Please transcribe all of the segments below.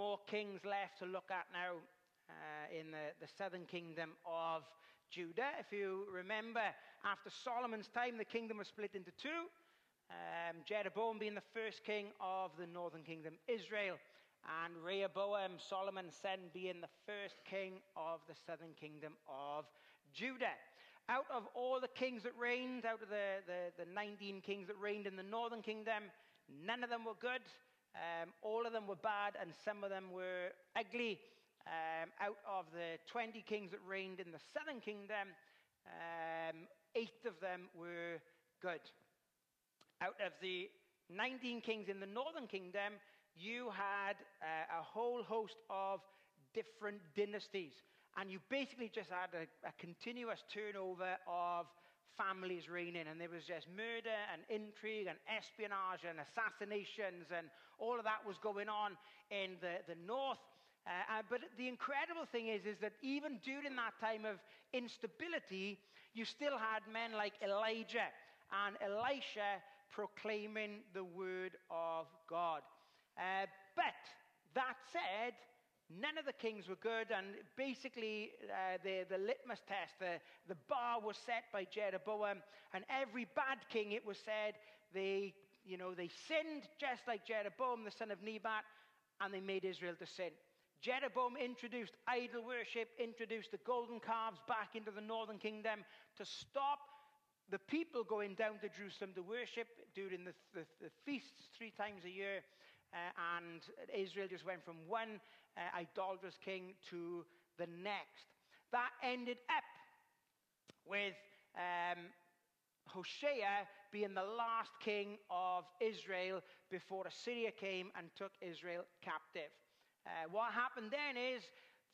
more kings left to look at now uh, in the, the southern kingdom of Judah. If you remember, after Solomon's time, the kingdom was split into two. Um, Jeroboam being the first king of the northern kingdom, Israel, and Rehoboam, Solomon's son, being the first king of the southern kingdom of Judah. Out of all the kings that reigned, out of the, the, the 19 kings that reigned in the northern kingdom, none of them were good. Um, all of them were bad, and some of them were ugly. Um, out of the 20 kings that reigned in the southern kingdom, um, eight of them were good. Out of the 19 kings in the northern kingdom, you had uh, a whole host of different dynasties. And you basically just had a, a continuous turnover of families reigning, and there was just murder and intrigue and espionage and assassinations, and all of that was going on in the, the north. Uh, uh, but the incredible thing is, is that even during that time of instability, you still had men like Elijah and Elisha proclaiming the word of God. Uh, but that said, none of the kings were good, and basically uh, the, the litmus test, the, the bar was set by Jeroboam, and every bad king, it was said, they, you know, they sinned just like Jeroboam, the son of Nebat, and they made Israel to sin. Jeroboam introduced idol worship, introduced the golden calves back into the northern kingdom to stop the people going down to Jerusalem to worship during the, the, the feasts three times a year. Uh, and Israel just went from one uh, idolatrous king to the next. That ended up with um, Hosea being the last king of Israel before Assyria came and took Israel captive. Uh, what happened then is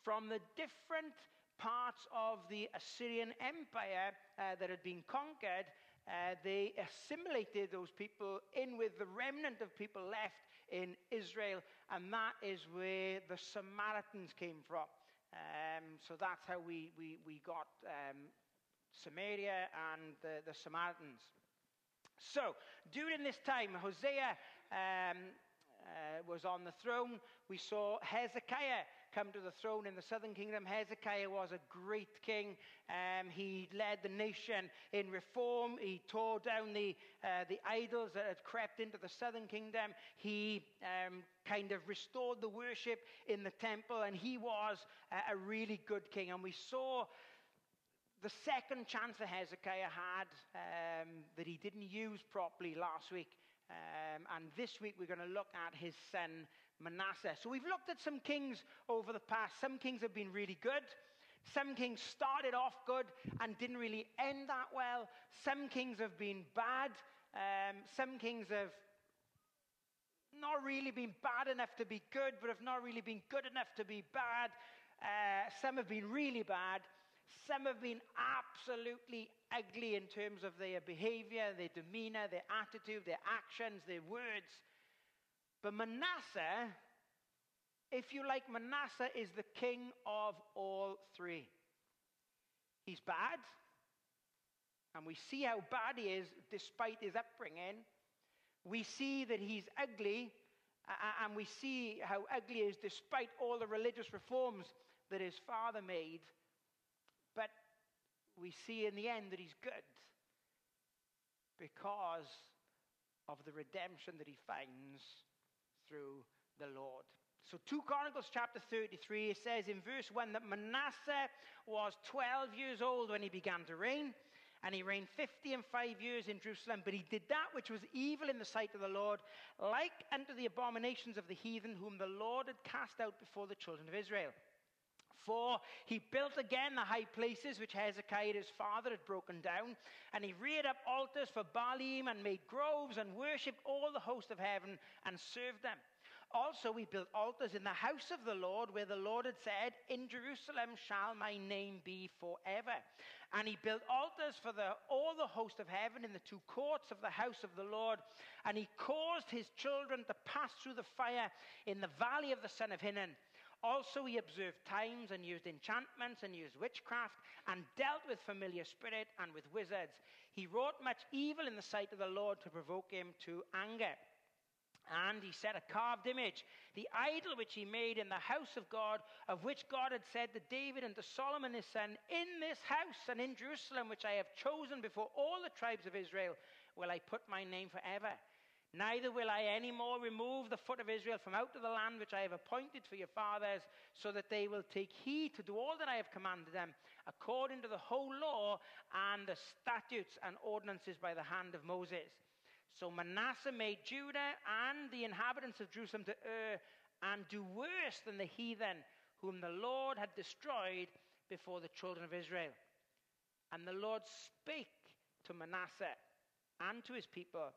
from the different parts of the Assyrian Empire uh, that had been conquered, uh, they assimilated those people in with the remnant of people left in Israel, and that is where the Samaritans came from. Um, so that's how we, we, we got um, Samaria and the, the Samaritans. So, during this time, Hosea um, uh, was on the throne. We saw Hezekiah come to the throne in the southern kingdom. Hezekiah was a great king. Um, he led the nation in reform. He tore down the, uh, the idols that had crept into the southern kingdom. He um, kind of restored the worship in the temple, and he was a, a really good king. And we saw the second chance that Hezekiah had um, that he didn't use properly last week. Um, and this week we're going to look at his son Manasseh. So we've looked at some kings over the past. Some kings have been really good. Some kings started off good and didn't really end that well. Some kings have been bad. Um, some kings have not really been bad enough to be good, but have not really been good enough to be bad. Uh, some have been really bad. Some have been absolutely ugly in terms of their behavior, their demeanor, their attitude, their actions, their words. But Manasseh, if you like, Manasseh is the king of all three. He's bad, and we see how bad he is despite his upbringing. We see that he's ugly, and we see how ugly he is despite all the religious reforms that his father made. But we see in the end that he's good because of the redemption that he finds through the Lord. So 2 Chronicles chapter 33 it says in verse 1 that Manasseh was 12 years old when he began to reign and he reigned 50 and 5 years in Jerusalem but he did that which was evil in the sight of the Lord like unto the abominations of the heathen whom the Lord had cast out before the children of Israel. For he built again the high places which Hezekiah his father had broken down, and he reared up altars for Baalim and made groves and worshipped all the host of heaven and served them. Also, he built altars in the house of the Lord, where the Lord had said, In Jerusalem shall my name be forever. And he built altars for the, all the host of heaven in the two courts of the house of the Lord. And he caused his children to pass through the fire in the valley of the son of Hinnom. Also, he observed times and used enchantments and used witchcraft and dealt with familiar spirit and with wizards. He wrought much evil in the sight of the Lord to provoke him to anger. And he set a carved image, the idol which he made in the house of God, of which God had said to David and to Solomon his son, In this house and in Jerusalem, which I have chosen before all the tribes of Israel, will I put my name forever. Neither will I any more remove the foot of Israel from out of the land which I have appointed for your fathers, so that they will take heed to do all that I have commanded them, according to the whole law and the statutes and ordinances by the hand of Moses. So Manasseh made Judah and the inhabitants of Jerusalem to err and do worse than the heathen whom the Lord had destroyed before the children of Israel. And the Lord spake to Manasseh and to his people,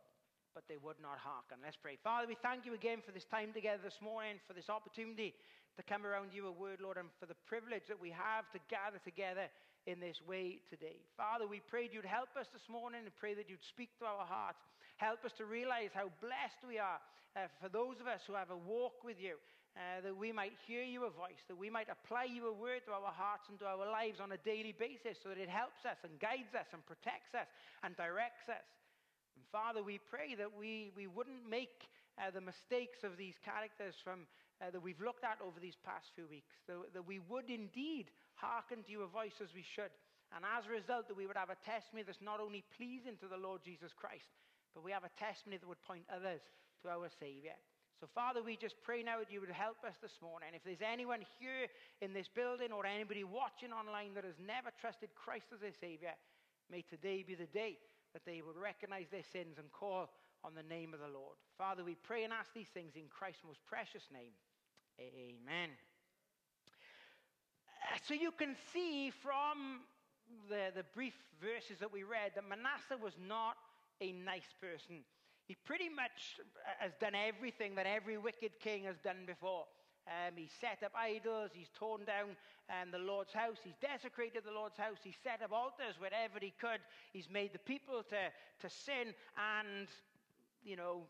but they would not hearken. Let's pray. Father, we thank you again for this time together this morning, for this opportunity to come around you a word, Lord, and for the privilege that we have to gather together in this way today. Father, we prayed you'd help us this morning and pray that you'd speak to our hearts. Help us to realize how blessed we are uh, for those of us who have a walk with you, uh, that we might hear your voice, that we might apply your word to our hearts and to our lives on a daily basis so that it helps us and guides us and protects us and directs us. And Father, we pray that we, we wouldn't make uh, the mistakes of these characters from, uh, that we've looked at over these past few weeks, that, that we would indeed hearken to your voice as we should. And as a result, that we would have a testimony that's not only pleasing to the Lord Jesus Christ, but we have a testimony that would point others to our Savior. So, Father, we just pray now that you would help us this morning. If there's anyone here in this building or anybody watching online that has never trusted Christ as their Savior, may today be the day that they would recognize their sins and call on the name of the Lord. Father, we pray and ask these things in Christ's most precious name. Amen. Uh, so you can see from the, the brief verses that we read that Manasseh was not a nice person. He pretty much uh, has done everything that every wicked king has done before. Um, he's set up idols, he's torn down um, the Lord's house, he's desecrated the Lord's house, he's set up altars wherever he could, he's made the people to, to sin. And, you know,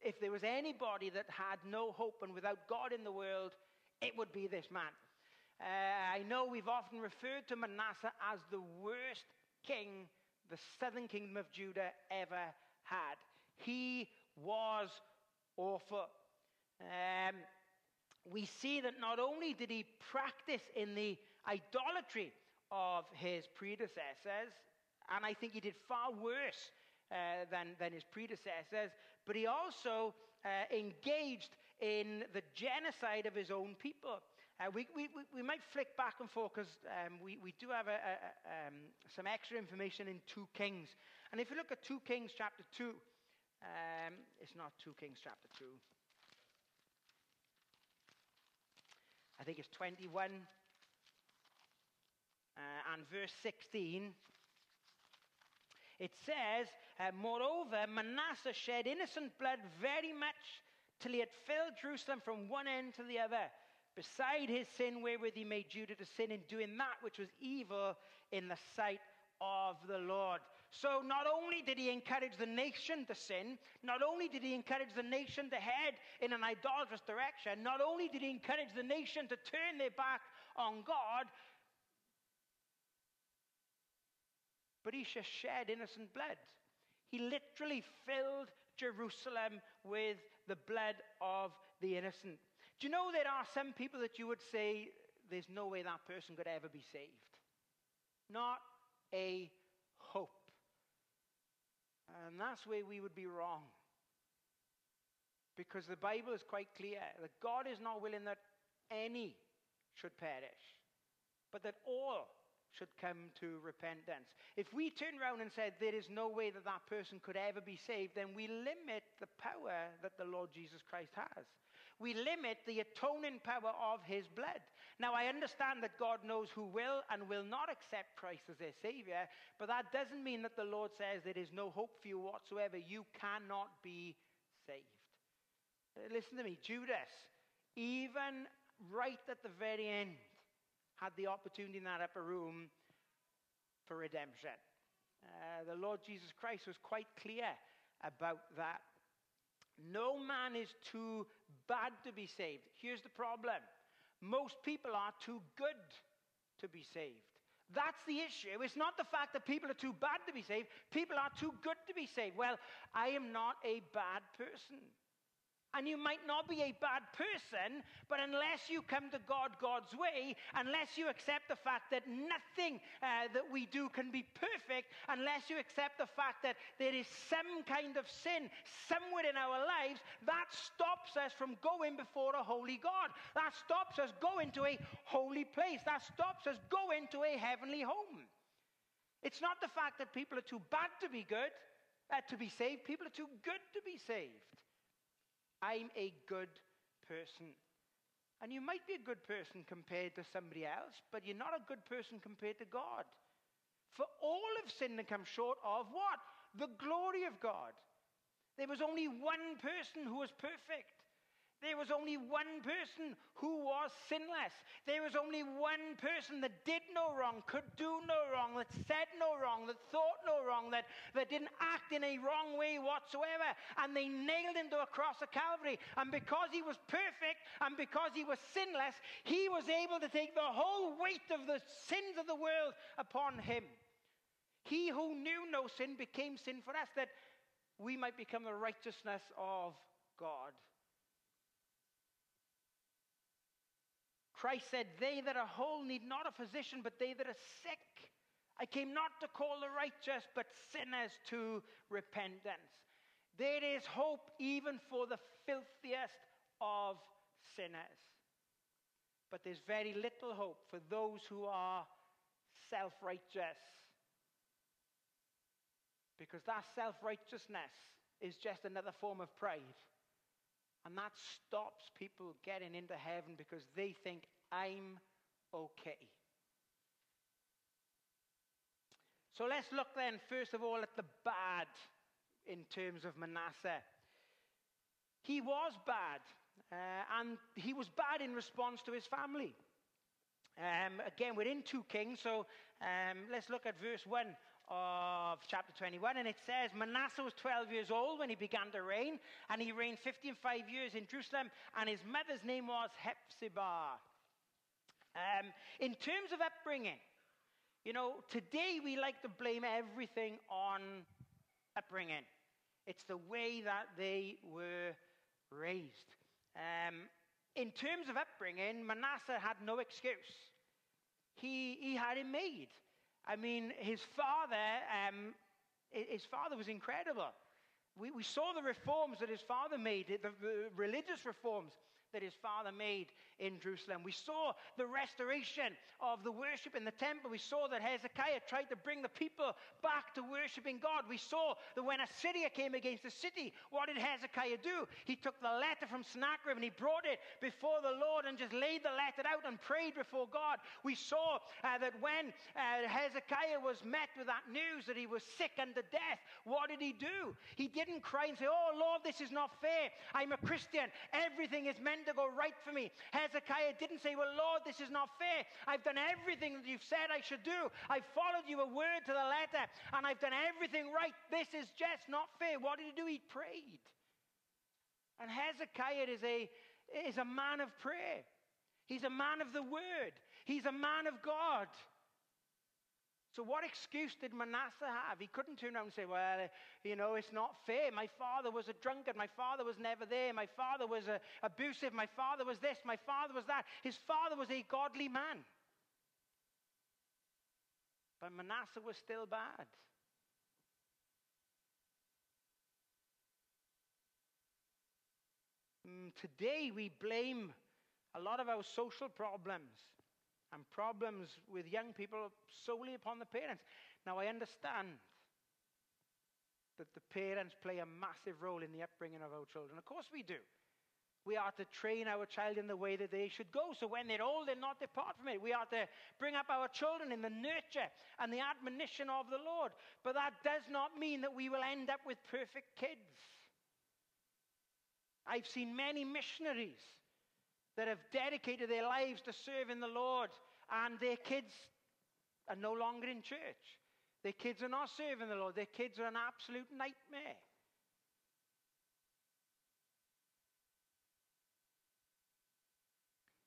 if there was anybody that had no hope and without God in the world, it would be this man. Uh, I know we've often referred to Manasseh as the worst king the southern kingdom of Judah ever had. He was awful. Um, we see that not only did he practice in the idolatry of his predecessors, and I think he did far worse uh, than, than his predecessors, but he also uh, engaged in the genocide of his own people. Uh, we, we, we might flick back and forth because um, we, we do have a, a, um, some extra information in 2 Kings. And if you look at 2 Kings chapter 2, um, it's not 2 Kings chapter 2. I think it's 21 uh, and verse 16. It says, uh, Moreover, Manasseh shed innocent blood very much till he had filled Jerusalem from one end to the other beside his sin wherewith he made Judah to sin in doing that which was evil in the sight of the Lord. So not only did he encourage the nation to sin, not only did he encourage the nation to head in an idolatrous direction, not only did he encourage the nation to turn their back on God, but he just shed innocent blood. He literally filled Jerusalem with the blood of the innocent. Do you know there are some people that you would say there's no way that person could ever be saved? Not a hope. And that's where we would be wrong. Because the Bible is quite clear that God is not willing that any should perish, but that all should come to repentance. If we turn around and said there is no way that that person could ever be saved, then we limit the power that the Lord Jesus Christ has we limit the atoning power of his blood. Now, I understand that God knows who will and will not accept Christ as their Savior, but that doesn't mean that the Lord says there is no hope for you whatsoever. You cannot be saved. Uh, listen to me, Judas, even right at the very end, had the opportunity in that upper room for redemption. Uh, the Lord Jesus Christ was quite clear about that. No man is too bad to be saved. Here's the problem most people are too good to be saved. That's the issue. It's not the fact that people are too bad to be saved. People are too good to be saved. Well, I am not a bad person. And you might not be a bad person, but unless you come to God God's way, unless you accept the fact that nothing uh, that we do can be perfect, unless you accept the fact that there is some kind of sin somewhere in our lives, that stops us from going before a holy God. That stops us going to a holy place. That stops us going to a heavenly home. It's not the fact that people are too bad to be good, uh, to be saved. People are too good to be saved. I'm a good person. And you might be a good person compared to somebody else, but you're not a good person compared to God. For all have sinned and come short of what? The glory of God. There was only one person who was perfect. There was only one person who was sinless. There was only one person that did no wrong, could do no wrong, that said no wrong, that thought no wrong, that, that didn't act in a wrong way whatsoever. And they nailed him to a cross of Calvary. And because he was perfect and because he was sinless, he was able to take the whole weight of the sins of the world upon him. He who knew no sin became sin for us, that we might become the righteousness of God. Christ said, They that are whole need not a physician, but they that are sick. I came not to call the righteous, but sinners to repentance. There is hope even for the filthiest of sinners. But there's very little hope for those who are self righteous. Because that self righteousness is just another form of pride. And that stops people getting into heaven because they think, I'm okay. So let's look then, first of all, at the bad in terms of Manasseh. He was bad, uh, and he was bad in response to his family. Um, again, we're in 2 Kings, so um, let's look at verse 1 of chapter 21, and it says Manasseh was 12 years old when he began to reign, and he reigned 55 years in Jerusalem, and his mother's name was Hephzibah. Um, in terms of upbringing, you know, today we like to blame everything on upbringing. It's the way that they were raised. Um, in terms of upbringing, Manasseh had no excuse. He, he had it made. I mean, his father, um, his father was incredible. We, we saw the reforms that his father made, the, the religious reforms that his father made in Jerusalem. We saw the restoration of the worship in the temple. We saw that Hezekiah tried to bring the people back to worshiping God. We saw that when Assyria came against the city, what did Hezekiah do? He took the letter from Sennacherib and he brought it before the Lord and just laid the letter out and prayed before God. We saw uh, that when uh, Hezekiah was met with that news that he was sick unto death, what did he do? He didn't cry and say, Oh Lord, this is not fair. I'm a Christian. Everything is meant to go right for me. Hezekiah didn't say, Well, Lord, this is not fair. I've done everything that you've said I should do. I've followed you a word to the letter, and I've done everything right. This is just not fair. What did he do? He prayed. And Hezekiah is a, is a man of prayer. He's a man of the word. He's a man of God. So, what excuse did Manasseh have? He couldn't turn around and say, Well, you know, it's not fair. My father was a drunkard. My father was never there. My father was uh, abusive. My father was this. My father was that. His father was a godly man. But Manasseh was still bad. Mm, today, we blame a lot of our social problems and problems with young people solely upon the parents. Now, I understand that the parents play a massive role in the upbringing of our children. Of course, we do. We are to train our child in the way that they should go. So when they're old, they're not depart from it. We are to bring up our children in the nurture and the admonition of the Lord. But that does not mean that we will end up with perfect kids. I've seen many missionaries that have dedicated their lives to serving the Lord, and their kids are no longer in church. Their kids are not serving the Lord. Their kids are an absolute nightmare.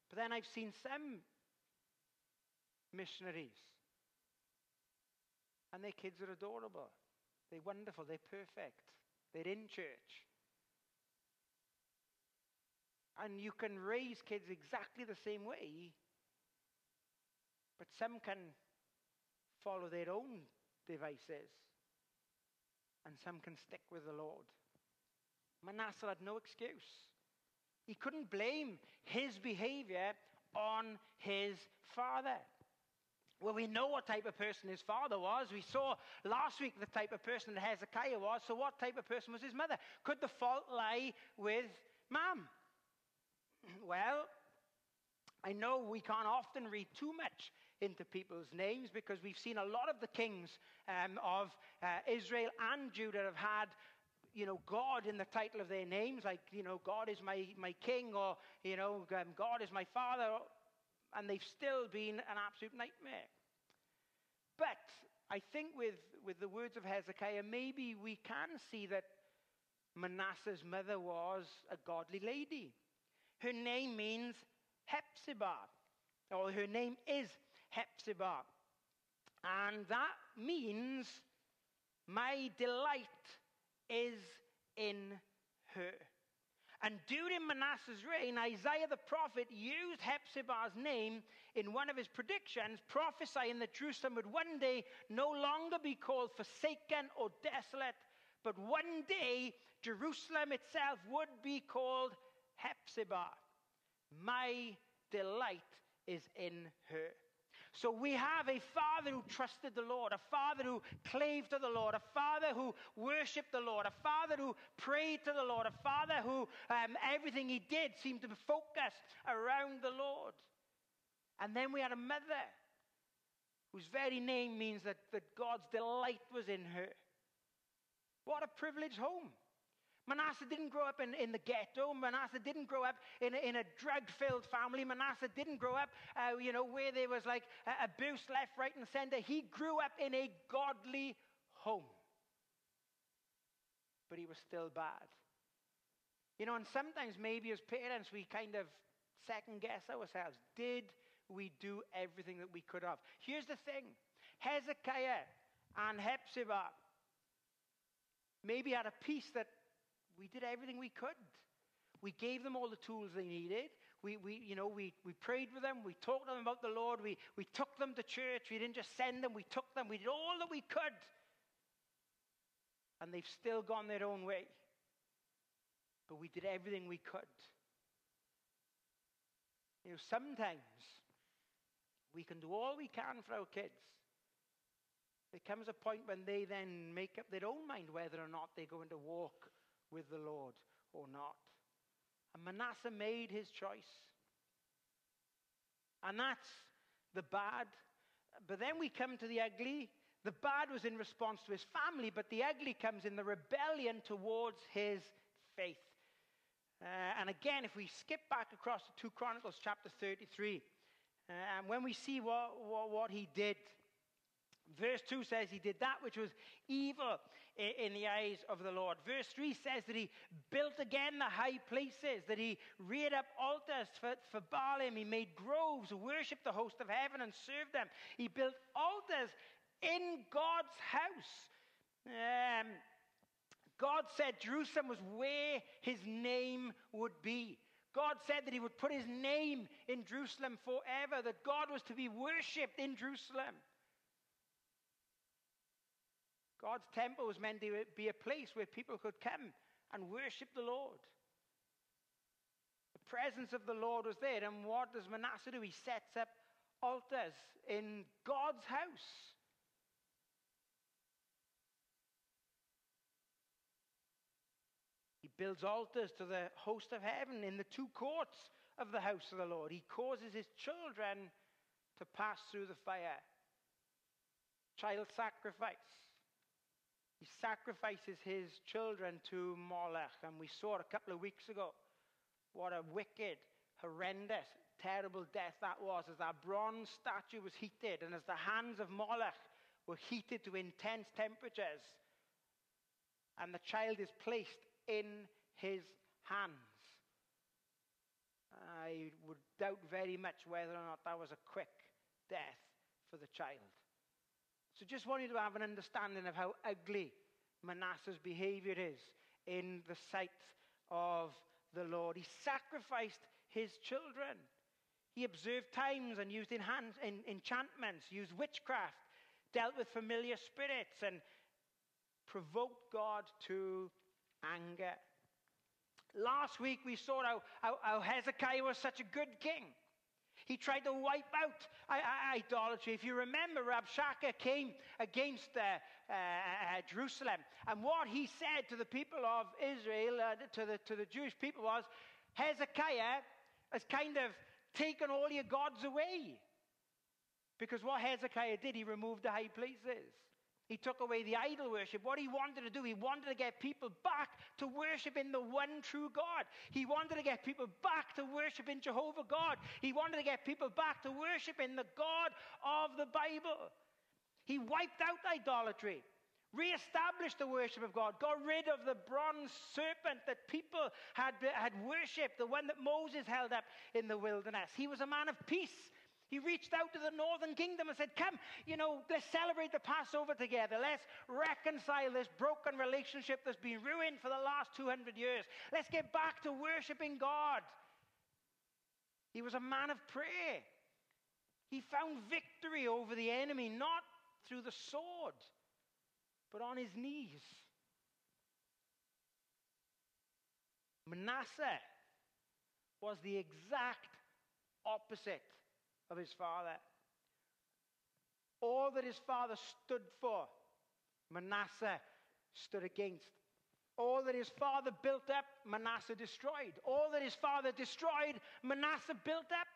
But then I've seen some missionaries, and their kids are adorable. They're wonderful. They're perfect. They're in church. And you can raise kids exactly the same way, but some can follow their own devices, and some can stick with the Lord. Manasseh had no excuse. He couldn't blame his behavior on his father. Well, we know what type of person his father was. We saw last week the type of person that Hezekiah was. So, what type of person was his mother? Could the fault lie with mom? Well, I know we can't often read too much into people's names because we've seen a lot of the kings um, of uh, Israel and Judah have had you know, God in the title of their names, like, you know, God is my, my king, or, you know, um, God is my father, and they've still been an absolute nightmare. But I think with, with the words of Hezekiah, maybe we can see that Manasseh's mother was a godly lady. Her name means Hephzibah, or her name is Hephzibah. And that means my delight is in her. And during Manasseh's reign, Isaiah the prophet used Hephzibah's name in one of his predictions, prophesying that Jerusalem would one day no longer be called forsaken or desolate, but one day Jerusalem itself would be called Hephzibah. My delight is in her. So we have a father who trusted the Lord, a father who clave to the Lord, a father who worshiped the Lord, a father who prayed to the Lord, a father who um, everything he did seemed to be focused around the Lord. And then we had a mother whose very name means that, that God's delight was in her. What a privileged home. Manasseh didn't grow up in, in the ghetto. Manasseh didn't grow up in a, in a drug-filled family. Manasseh didn't grow up, uh, you know, where there was like abuse left, right, and center. He grew up in a godly home. But he was still bad. You know, and sometimes maybe as parents we kind of second guess ourselves. Did we do everything that we could have? Here's the thing Hezekiah and Hephzibah maybe had a peace that we did everything we could. We gave them all the tools they needed. We, we, you know, we, we prayed with them. We talked to them about the Lord. We, we took them to church. We didn't just send them, we took them. We did all that we could. And they've still gone their own way. But we did everything we could. You know, sometimes we can do all we can for our kids. There comes a point when they then make up their own mind whether or not they're going to walk with the Lord or not. And Manasseh made his choice. And that's the bad. But then we come to the ugly. The bad was in response to his family, but the ugly comes in the rebellion towards his faith. Uh, and again, if we skip back across to 2 Chronicles chapter 33, uh, and when we see what, what, what he did, Verse 2 says he did that which was evil in the eyes of the Lord. Verse 3 says that he built again the high places, that he reared up altars for, for Baalim. He made groves, worshiped the host of heaven, and served them. He built altars in God's house. Um, God said Jerusalem was where his name would be. God said that he would put his name in Jerusalem forever, that God was to be worshipped in Jerusalem. God's temple was meant to be a place where people could come and worship the Lord. The presence of the Lord was there. And what does Manasseh do? He sets up altars in God's house. He builds altars to the host of heaven in the two courts of the house of the Lord. He causes his children to pass through the fire. Child sacrifice. He sacrifices his children to Molech. And we saw a couple of weeks ago what a wicked, horrendous, terrible death that was as that bronze statue was heated and as the hands of Molech were heated to intense temperatures. And the child is placed in his hands. I would doubt very much whether or not that was a quick death for the child. So just want you to have an understanding of how ugly Manasseh's behavior is in the sight of the Lord. He sacrificed his children. He observed times and used enchantments, used witchcraft, dealt with familiar spirits, and provoked God to anger. Last week we saw how, how, how Hezekiah was such a good king. He tried to wipe out idolatry. If you remember, Rabshakeh came against uh, uh, uh, Jerusalem. And what he said to the people of Israel, uh, to, the, to the Jewish people, was Hezekiah has kind of taken all your gods away. Because what Hezekiah did, he removed the high places. He took away the idol worship. What he wanted to do, he wanted to get people back to worship in the one true God. He wanted to get people back to worship in Jehovah God. He wanted to get people back to worship in the God of the Bible. He wiped out idolatry, reestablished the worship of God, got rid of the bronze serpent that people had, had worshipped, the one that Moses held up in the wilderness. He was a man of peace. He reached out to the northern kingdom and said, Come, you know, let's celebrate the Passover together. Let's reconcile this broken relationship that's been ruined for the last 200 years. Let's get back to worshiping God. He was a man of prayer. He found victory over the enemy, not through the sword, but on his knees. Manasseh was the exact opposite of his father. All that his father stood for, Manasseh stood against. All that his father built up, Manasseh destroyed. All that his father destroyed, Manasseh built up.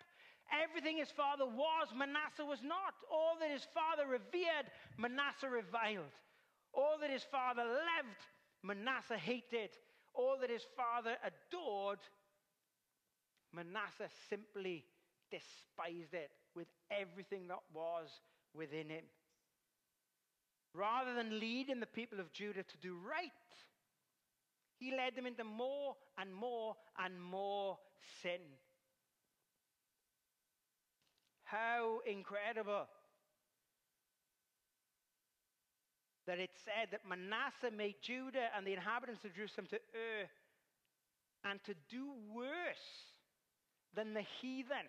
Everything his father was, Manasseh was not. All that his father revered, Manasseh reviled. All that his father loved, Manasseh hated. All that his father adored, Manasseh simply despised it with everything that was within him. Rather than leading the people of Judah to do right, he led them into more and more and more sin. How incredible that it said that Manasseh made Judah and the inhabitants of Jerusalem to err and to do worse than the heathen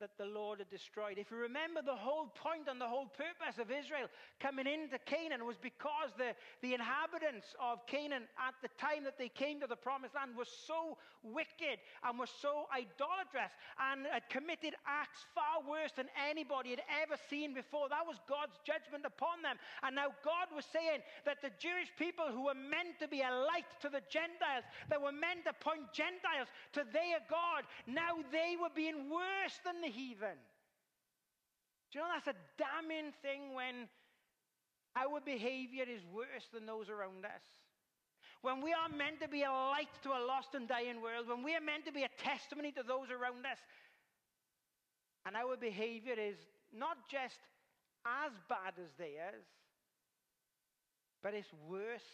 that the Lord had destroyed. If you remember, the whole point and the whole purpose of Israel coming into Canaan was because the, the inhabitants of Canaan at the time that they came to the promised land were so wicked and were so idolatrous and had committed acts far worse than anybody had ever seen before. That was God's judgment upon them. And now God was saying that the Jewish people who were meant to be a light to the Gentiles, that were meant to point Gentiles to their God, now they were being worse than the heathen. Do you know that's a damning thing when our behavior is worse than those around us? When we are meant to be a light to a lost and dying world, when we are meant to be a testimony to those around us, and our behavior is not just as bad as theirs, but it's worse.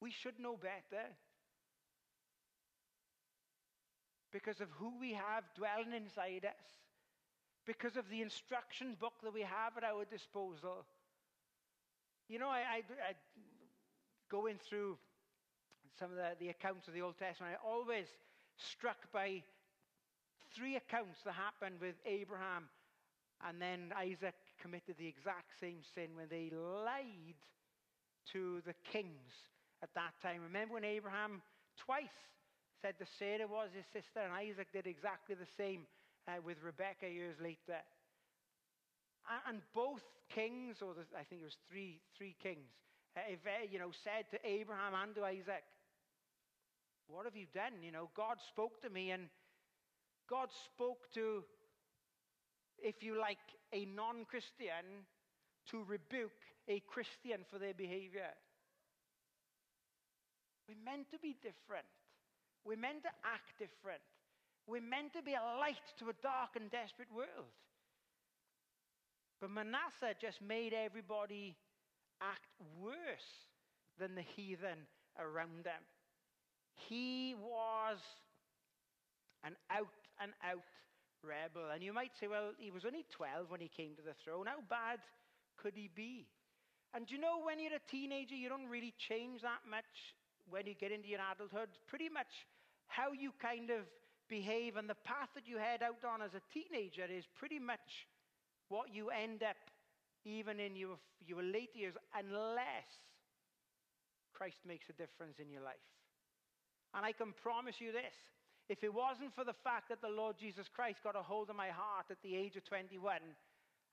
We should know better because of who we have dwelling inside us, because of the instruction book that we have at our disposal. You know, I, I, I going through some of the, the accounts of the Old Testament, I always struck by three accounts that happened with Abraham and then Isaac committed the exact same sin when they lied to the kings at that time. Remember when Abraham twice said that Sarah was his sister, and Isaac did exactly the same uh, with Rebekah years later. And, and both kings, or the, I think it was three, three kings, uh, uh, you know, said to Abraham and to Isaac, What have you done? You know, God spoke to me, and God spoke to, if you like, a non Christian to rebuke a Christian for their behavior. We're meant to be different. We're meant to act different. We're meant to be a light to a dark and desperate world. But Manasseh just made everybody act worse than the heathen around them. He was an out and out rebel. And you might say, well, he was only 12 when he came to the throne. How bad could he be? And you know, when you're a teenager, you don't really change that much when you get into your adulthood, pretty much how you kind of behave and the path that you head out on as a teenager is pretty much what you end up even in your, your late years, unless Christ makes a difference in your life. And I can promise you this if it wasn't for the fact that the Lord Jesus Christ got a hold of my heart at the age of 21,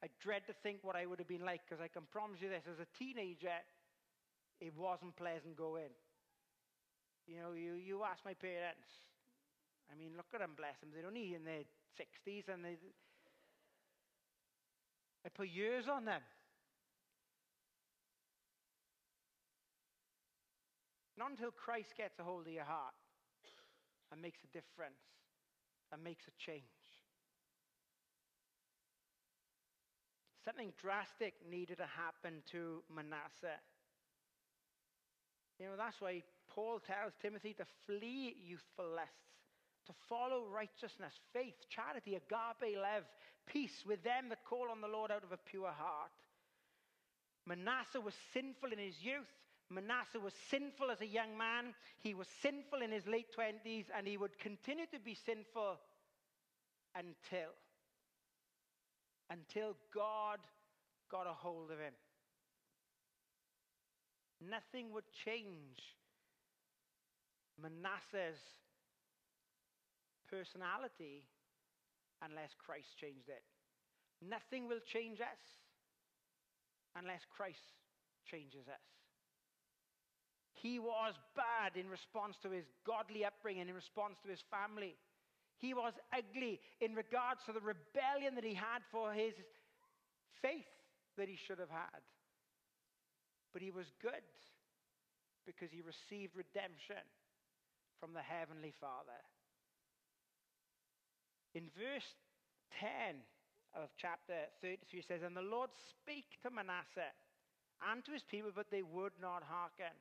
I dread to think what I would have been like because I can promise you this as a teenager, it wasn't pleasant going. You know, you, you ask my parents, I mean, look at them, bless them. They're only in their 60s and they, I put years on them. Not until Christ gets a hold of your heart and makes a difference and makes a change. Something drastic needed to happen to Manasseh. You know, that's why Paul tells Timothy to flee youthful lusts, to follow righteousness, faith, charity, agape love, peace with them that call on the Lord out of a pure heart. Manasseh was sinful in his youth. Manasseh was sinful as a young man. He was sinful in his late 20s, and he would continue to be sinful until until God got a hold of him. Nothing would change Manasseh's personality unless Christ changed it. Nothing will change us unless Christ changes us. He was bad in response to his godly upbringing, in response to his family. He was ugly in regards to the rebellion that he had for his faith that he should have had. But he was good because he received redemption from the Heavenly Father. In verse 10 of chapter 33 says, And the Lord spake to Manasseh and to his people, but they would not hearken.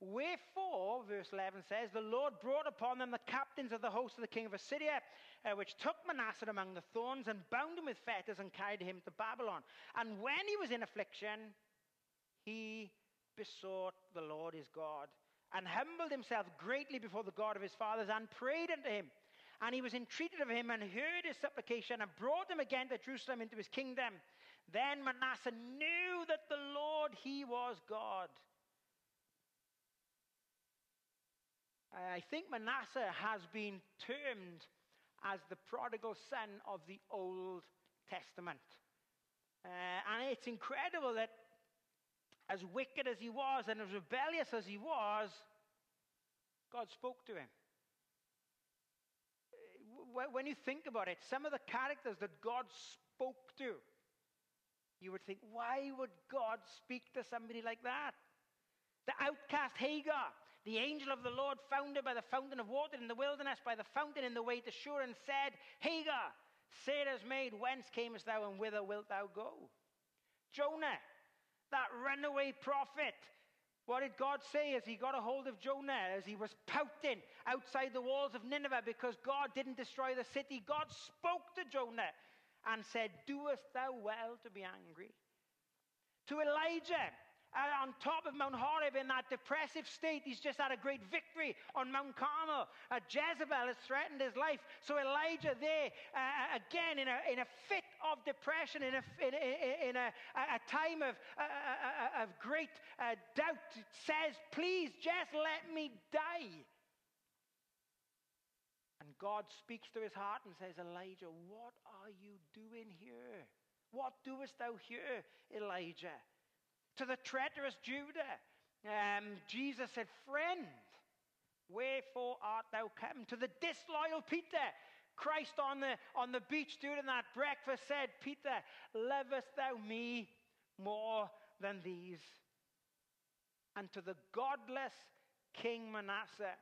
Wherefore, verse 11 says, the Lord brought upon them the captains of the host of the king of Assyria, uh, which took Manasseh among the thorns and bound him with fetters and carried him to Babylon. And when he was in affliction, he besought the Lord his God and humbled himself greatly before the God of his fathers and prayed unto him. And he was entreated of him and heard his supplication and brought him again to Jerusalem into his kingdom. Then Manasseh knew that the Lord, he was God. I think Manasseh has been termed as the prodigal son of the Old Testament. Uh, and it's incredible that as wicked as he was and as rebellious as he was, God spoke to him. When you think about it, some of the characters that God spoke to, you would think, why would God speak to somebody like that? The outcast Hagar, the angel of the Lord found her by the fountain of water in the wilderness, by the fountain in the way to Shur, and said, Hagar, Sarah's maid, whence camest thou, and whither wilt thou go? Jonah, that runaway prophet, what did God say as he got a hold of Jonah, as he was pouting outside the walls of Nineveh because God didn't destroy the city? God spoke to Jonah and said, Doest thou well to be angry? To Elijah, uh, on top of Mount Horeb in that depressive state. He's just had a great victory on Mount Carmel. Uh, Jezebel has threatened his life. So Elijah there, uh, uh again, in a, in a fit of depression, in a, in, in a, a time of, uh, uh, of great doubt, says, Please just let me die. And God speaks to his heart and says, Elijah, what are you doing here? What doest thou here, Elijah? to the traitorous Judas. Um, Jesus said, Friend, wherefore art thou come? To the disloyal Peter, Christ on the, on the beach during that breakfast said, Peter, lovest thou me more than these? And to the godless King Manasseh,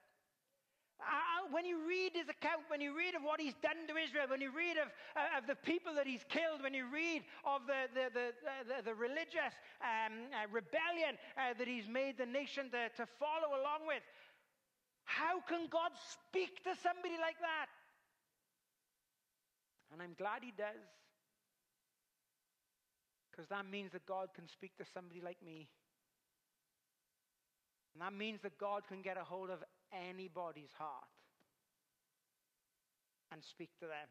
uh, when you read his account, when you read of what he's done to Israel, when you read of, uh, of the people that he's killed, when you read of the, the, the, the, the religious um, uh, rebellion uh, that he's made the nation to, to follow along with, how can God speak to somebody like that? And I'm glad he does. Because that means that God can speak to somebody like me. And that means that God can get a hold of anybody's heart and speak to them.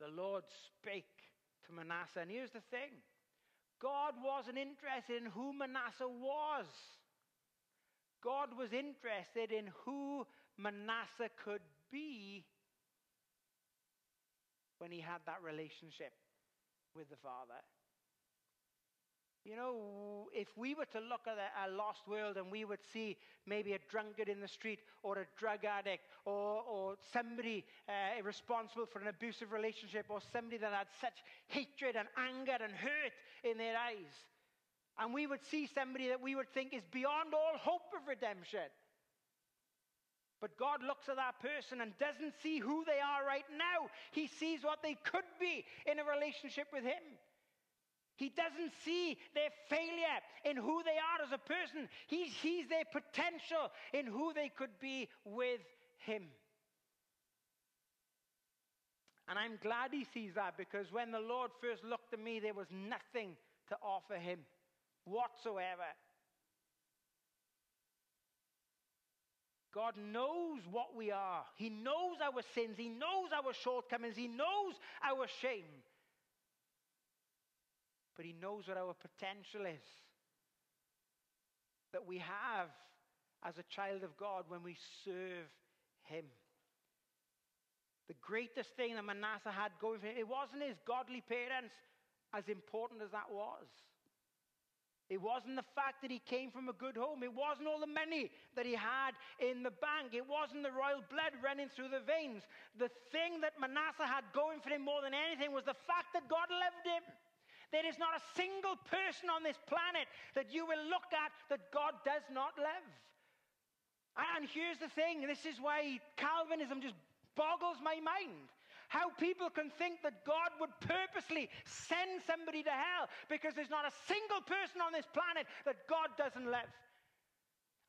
The Lord spake to Manasseh. And here's the thing God wasn't interested in who Manasseh was, God was interested in who Manasseh could be when he had that relationship with the Father. You know, if we were to look at a, lost world and we would see maybe a drunkard in the street or a drug addict or, or somebody uh, responsible for an abusive relationship or somebody that had such hatred and anger and hurt in their eyes, and we would see somebody that we would think is beyond all hope of redemption. But God looks at that person and doesn't see who they are right now. He sees what they could be in a relationship with Him. He doesn't see their failure in who they are as a person. He sees their potential in who they could be with Him. And I'm glad He sees that because when the Lord first looked at me, there was nothing to offer Him whatsoever. God knows what we are. He knows our sins. He knows our shortcomings. He knows our shame but He knows what our potential is. That we have as a child of God when we serve Him. The greatest thing that Manasseh had going for him, it wasn't his godly parents, as important as that was. It wasn't the fact that he came from a good home. It wasn't all the money that he had in the bank. It wasn't the royal blood running through the veins. The thing that Manasseh had going for him more than anything was the fact that God loved him. There is not a single person on this planet that you will look at that God does not love. And here's the thing this is why Calvinism just boggles my mind. How people can think that God would purposely send somebody to hell because there's not a single person on this planet that God doesn't love.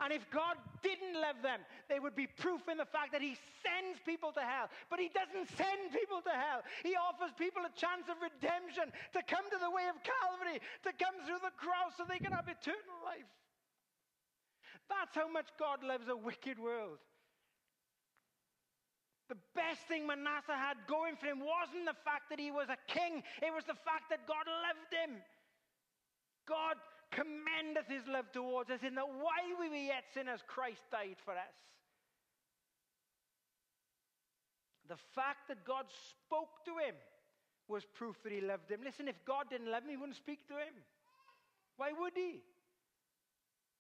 And if God didn't love them, there would be proof in the fact that He sends people to hell. But He doesn't send people to hell. He offers people a chance of redemption to come to the way of Calvary, to come through the cross so they can have eternal life. That's how much God loves a wicked world. The best thing Manasseh had going for him wasn't the fact that he was a king, it was the fact that God loved him. God commendeth his love towards us in that while we were yet sinners, Christ died for us. The fact that God spoke to him was proof that he loved him. Listen, if God didn't love him, he wouldn't speak to him. Why would he?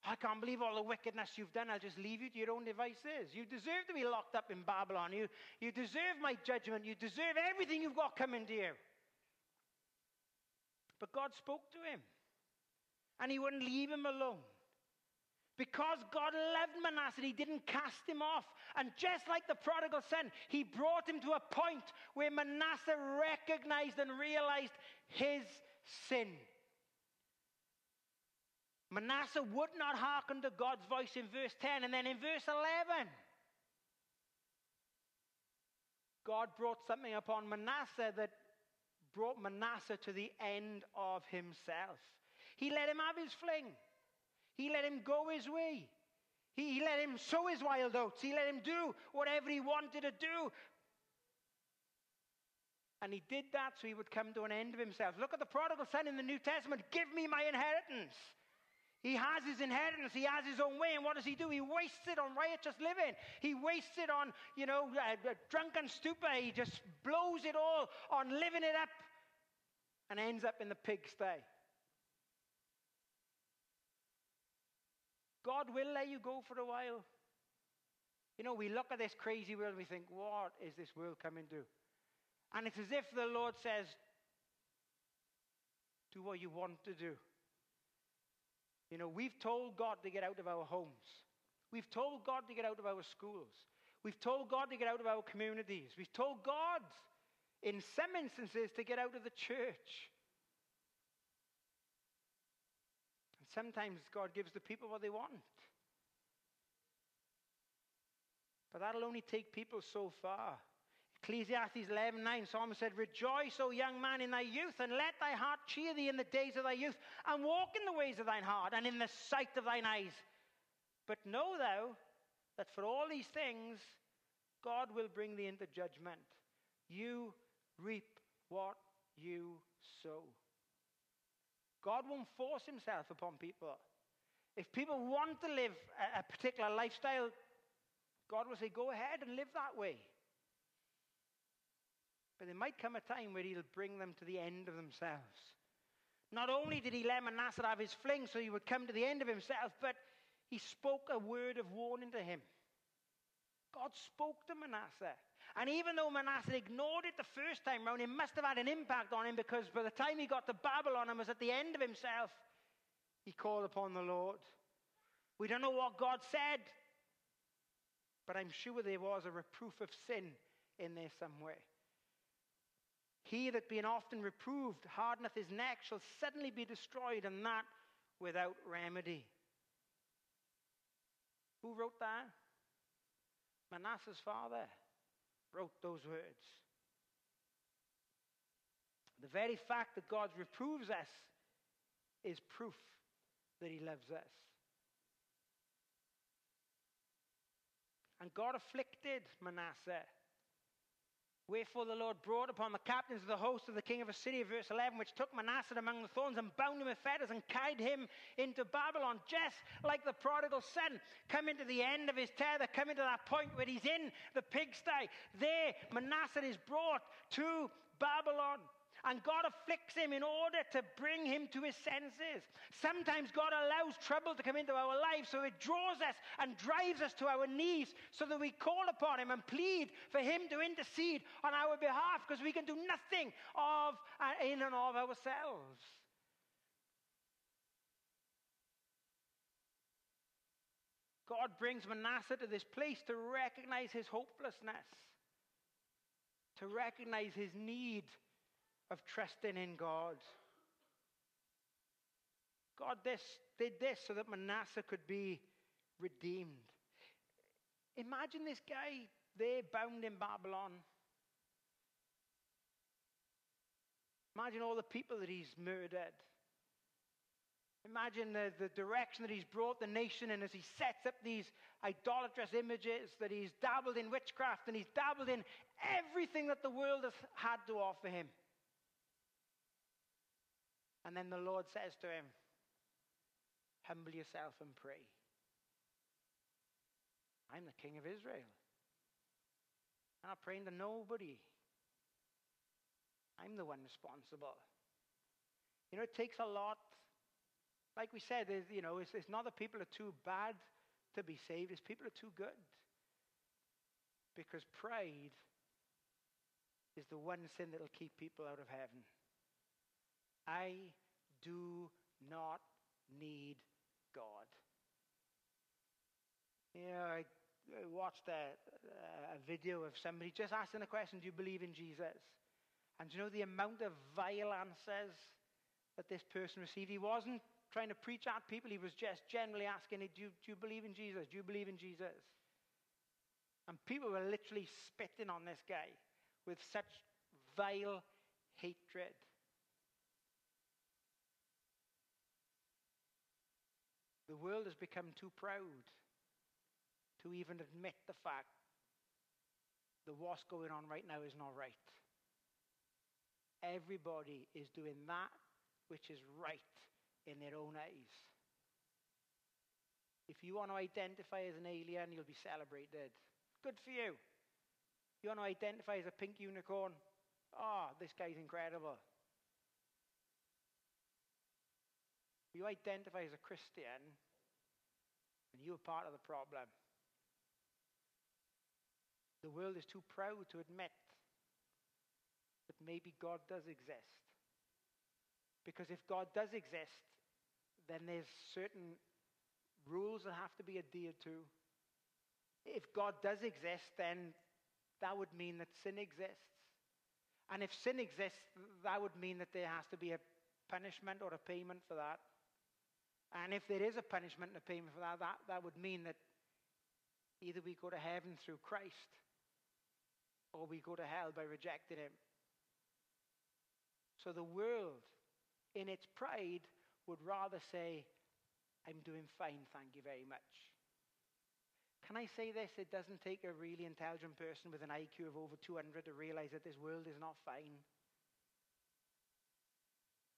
I can't believe all the wickedness you've done. I'll just leave you to your own devices. You deserve to be locked up in Babylon. You, you deserve my judgment. You deserve everything you've got coming to you. But God spoke to him and he wouldn't leave him alone. Because God loved Manasseh, he didn't cast him off. And just like the prodigal son, he brought him to a point where Manasseh recognized and realized his sin. Manasseh would not hearken to God's voice in verse 10. And then in verse 11, God brought something upon Manasseh that brought Manasseh to the end of himself. He let him have his fling. He let him go his way. He, he let him sow his wild oats. He let him do whatever he wanted to do. And he did that so he would come to an end of himself. Look at the prodigal son in the New Testament. Give me my inheritance. He has his inheritance. He has his own way. And what does he do? He wastes it on riotous living. He wastes it on, you know, uh, drunken stupor. He just blows it all on living it up and ends up in the pigsty. God will let you go for a while. You know, we look at this crazy world and we think, what is this world coming to? And it's as if the Lord says, do what you want to do. You know, we've told God to get out of our homes. We've told God to get out of our schools. We've told God to get out of our communities. We've told God, in some instances, to get out of the church. And sometimes God gives the people what they want. But that'll only take people so far. Ecclesiastes 11 9, Solomon said, Rejoice, O young man, in thy youth, and let thy heart cheer thee in the days of thy youth, and walk in the ways of thine heart, and in the sight of thine eyes. But know thou that for all these things God will bring thee into judgment. You reap what you sow. God won't force himself upon people. If people want to live a, particular lifestyle, God will say, go ahead and live that way. But there might come a time where he'll bring them to the end of themselves. Not only did he let Manasseh have his fling so he would come to the end of himself, but he spoke a word of warning to him. God spoke to Manasseh. And even though Manasseh ignored it the first time round, it must have had an impact on him because by the time he got to Babylon and was at the end of himself, he called upon the Lord. We don't know what God said, but I'm sure there was a reproof of sin in there somewhere. He that being often reproved hardeneth his neck shall suddenly be destroyed, and that without remedy. Who wrote that? Manasseh's father wrote those words. The very fact that God reproves us is proof that he loves us. And God afflicted Manasseh Wherefore the Lord brought upon the captains of the host of the king of Assyria, verse 11, which took Manasseh among the thorns and bound him with fetters and carried him into Babylon, just like the prodigal son, coming to the end of his tether, coming to that point where he's in the pigsty. There, Manasseh is brought to Babylon. And God afflicts him in order to bring him to his senses. Sometimes God allows trouble to come into our lives so it draws us and drives us to our knees so that we call upon him and plead for him to intercede on our behalf because we can do nothing of uh, in and of ourselves. God brings Manasseh to this place to recognize his hopelessness, to recognize his need of trusting in God. God this, did this so that Manasseh could be redeemed. Imagine this guy there bound in Babylon. Imagine all the people that he's murdered. Imagine the, the direction that he's brought the nation in as he sets up these idolatrous images, that he's dabbled in witchcraft and he's dabbled in everything that the world has had to offer him. And then the Lord says to him, Humble yourself and pray. I'm the king of Israel. I'm not praying to nobody. I'm the one responsible. You know, it takes a lot. Like we said, you know, it's, it's not that people are too bad to be saved, it's people are too good. Because pride is the one sin that will keep people out of heaven. I do not need God. You know, I, watched a, a video of somebody just asking the question, Do you believe in Jesus? And you know the amount of vile answers that this person received? He wasn't trying to preach at people, he was just generally asking, do you, do you believe in Jesus? Do you believe in Jesus? And people were literally spitting on this guy with such vile hatred. The world has become too proud to even admit the fact that what's going on right now is not right. Everybody is doing that which is right in their own eyes. If you want to identify as an alien, you'll be celebrated. Good for you. You want to identify as a pink unicorn? Oh, this guy's incredible. You identify as a Christian, and you're part of the problem. The world is too proud to admit that maybe God does exist. Because if God does exist, then there's certain rules that have to be adhered to. If God does exist, then that would mean that sin exists. And if sin exists, that would mean that there has to be a punishment or a payment for that. And if there is a punishment and a payment for that, that, that would mean that either we go to heaven through Christ or we go to hell by rejecting him. So the world, in its pride, would rather say, I'm doing fine, thank you very much. Can I say this? It doesn't take a really intelligent person with an IQ of over 200 to realize that this world is not fine.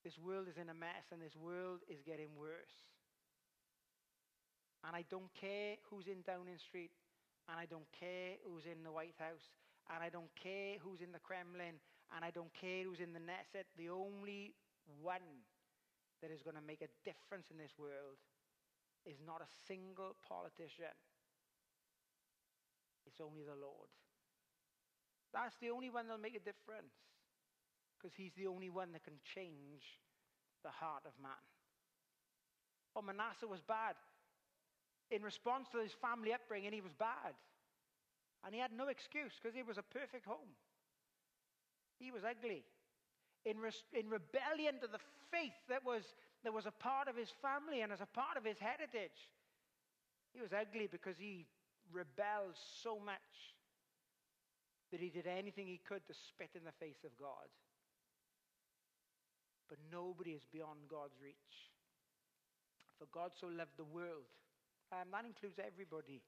This world is in a mess and this world is getting worse. And I don't care who's in Downing Street, and I don't care who's in the White House, and I don't care who's in the Kremlin, and I don't care who's in the Knesset. The only one that is going to make a difference in this world is not a single politician. It's only the Lord. That's the only one that'll make a difference because he's the only one that can change the heart of man. Oh, Manasseh was bad. In response to his family upbringing, he was bad. And he had no excuse because it was a perfect home. He was ugly. In, in rebellion to the faith that was, that was a part of his family and as a part of his heritage. He was ugly because he rebelled so much that he did anything he could to spit in the face of God. But nobody is beyond God's reach. For God so loved the world um, that includes everybody.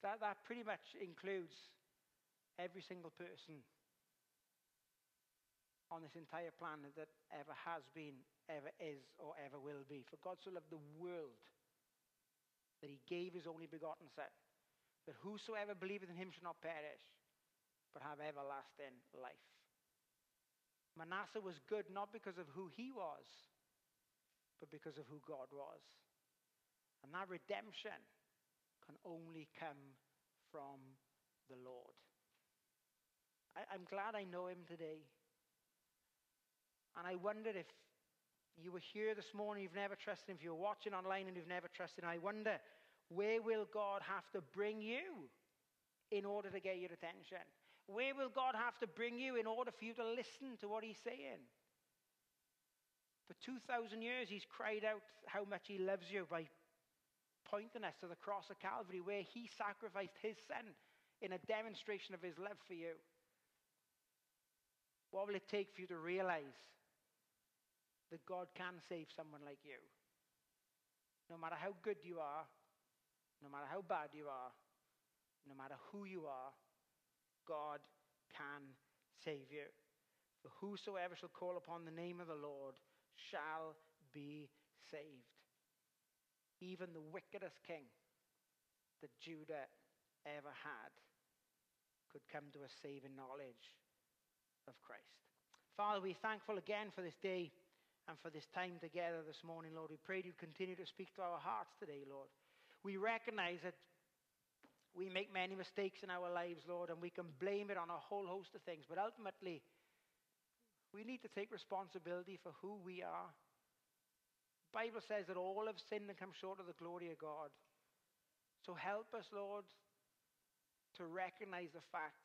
That, that pretty much includes every single person on this entire planet that ever has been, ever is, or ever will be. For God so loved the world that he gave his only begotten Son, that whosoever believeth in him shall not perish, but have everlasting life. Manasseh was good not because of who he was, but because of who God was. And that redemption can only come from the Lord. I, am glad I know him today. And I wonder if you were here this morning, you've never trusted him, if you're watching online and you've never trusted him, I wonder where will God have to bring you in order to get your attention? Where will God have to bring you in order for you to listen to what he's saying? For 2,000 years, he's cried out how much he loves you by pointing us to the cross of Calvary where he sacrificed his son in a demonstration of his love for you. What will it take for you to realize that God can save someone like you? No matter how good you are, no matter how bad you are, no matter who you are, God can save you. For whosoever shall call upon the name of the Lord shall be saved even the wickedest king that Judah ever had could come to a saving knowledge of Christ. Father, we're thankful again for this day and for this time together this morning, Lord. We pray you continue to speak to our hearts today, Lord. We recognize that we make many mistakes in our lives, Lord, and we can blame it on a whole host of things. But ultimately, we need to take responsibility for who we are The Bible says that all have sinned and come short of the glory of God. So help us, Lord, to recognize the fact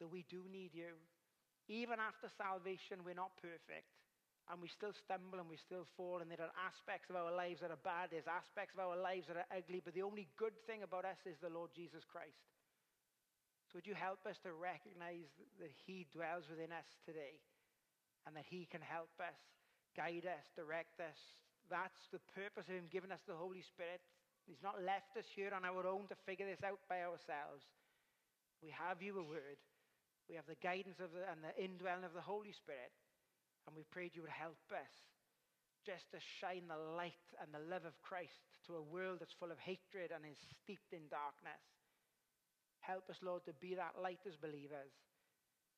that we do need you. Even after salvation, we're not perfect. And we still stumble and we still fall. And there are aspects of our lives that are bad. There's aspects of our lives that are ugly. But the only good thing about us is the Lord Jesus Christ. So would you help us to recognize that He dwells within us today and that He can help us, guide us, direct us, that's the purpose of Him giving us the Holy Spirit. He's not left us here on our own to figure this out by ourselves. We have you a word. We have the guidance of the, and the indwelling of the Holy Spirit. And we prayed you would help us just to shine the light and the love of Christ to a world that's full of hatred and is steeped in darkness. Help us, Lord, to be that light as believers,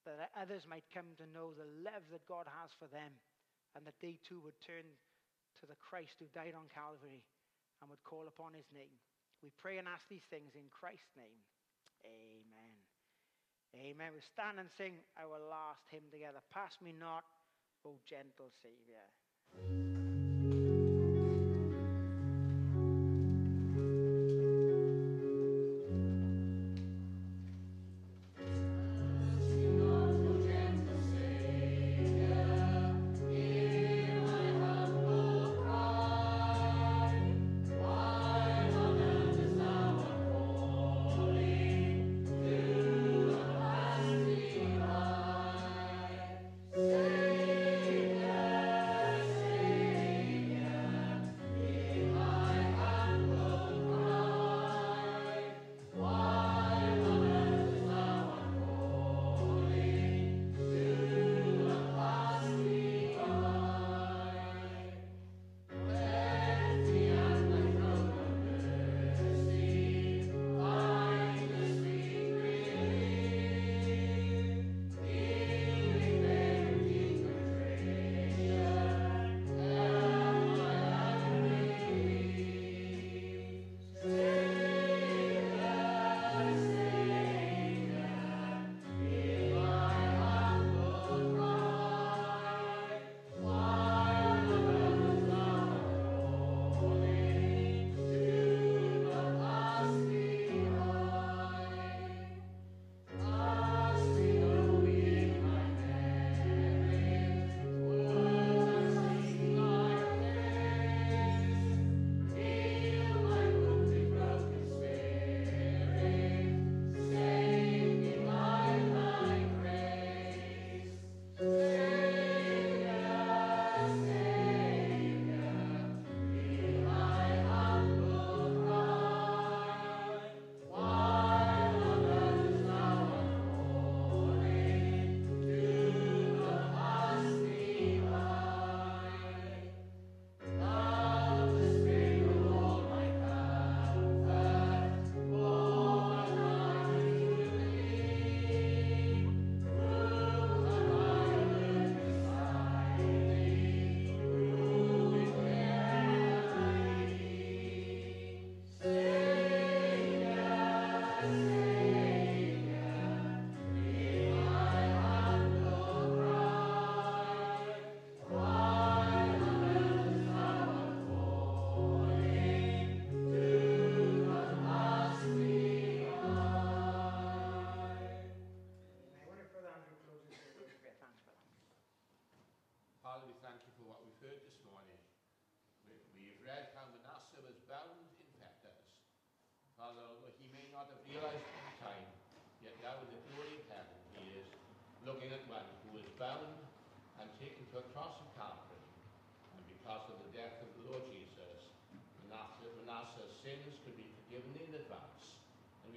that others might come to know the love that God has for them, and that they too would turn to the Christ who died on Calvary and would call upon his name. We pray and ask these things in Christ's name. Amen. Amen. We stand and sing our last hymn together. Pass me not, O gentle Saviour.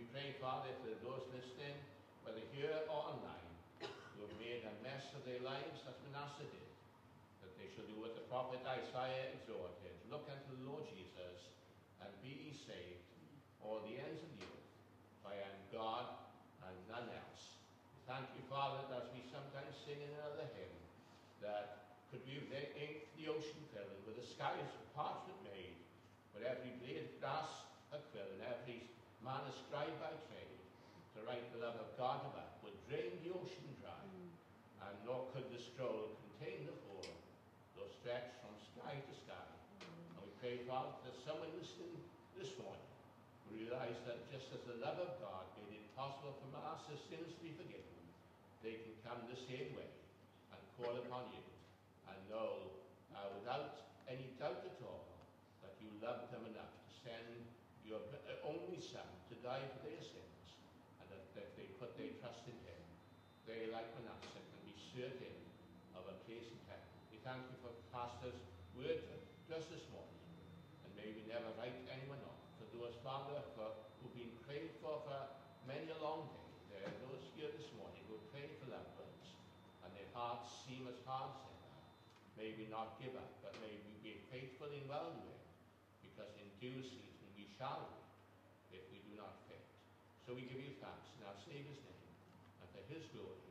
We pray, Father, for those listening, whether here or online, who have made a mess of their lives as Manasseh did, that they shall do what the prophet Isaiah exhorted. Look unto the Lord Jesus and be ye saved, all the ends of the earth, for I am God and none else. We thank you, Father, that as we sometimes sing in another hymn, that could we have inked the ocean filling with the skies of parchment made, where every blade of grass a quill and every man a scribe by trade, to write the love of God above would drain the ocean dry, and nor could the scroll contain the whole, though stretched from sky to sky. And we pray, Father, that someone listening this morning will realize that just as the love of God made it possible for Manasseh's sins to be forgiven, they can come the same way and call upon you and know uh, without any doubt at all that you love them enough to send your uh, only son to die for their sins and that if they put their trust in him, they, like Manasseh, can be certain of a place in heaven. We thank you for Pastor's word just this morning and may we never write anyone off. For those, Father, who've been prayed for for many a long day, there are those here this morning who pray for loved ones and their hearts seem as hard as ever. May we not give up, but may we be faithful in well doing, because in due season we shall reap if we do not faint. So we give you thanks in our Saviour's name, and his glory,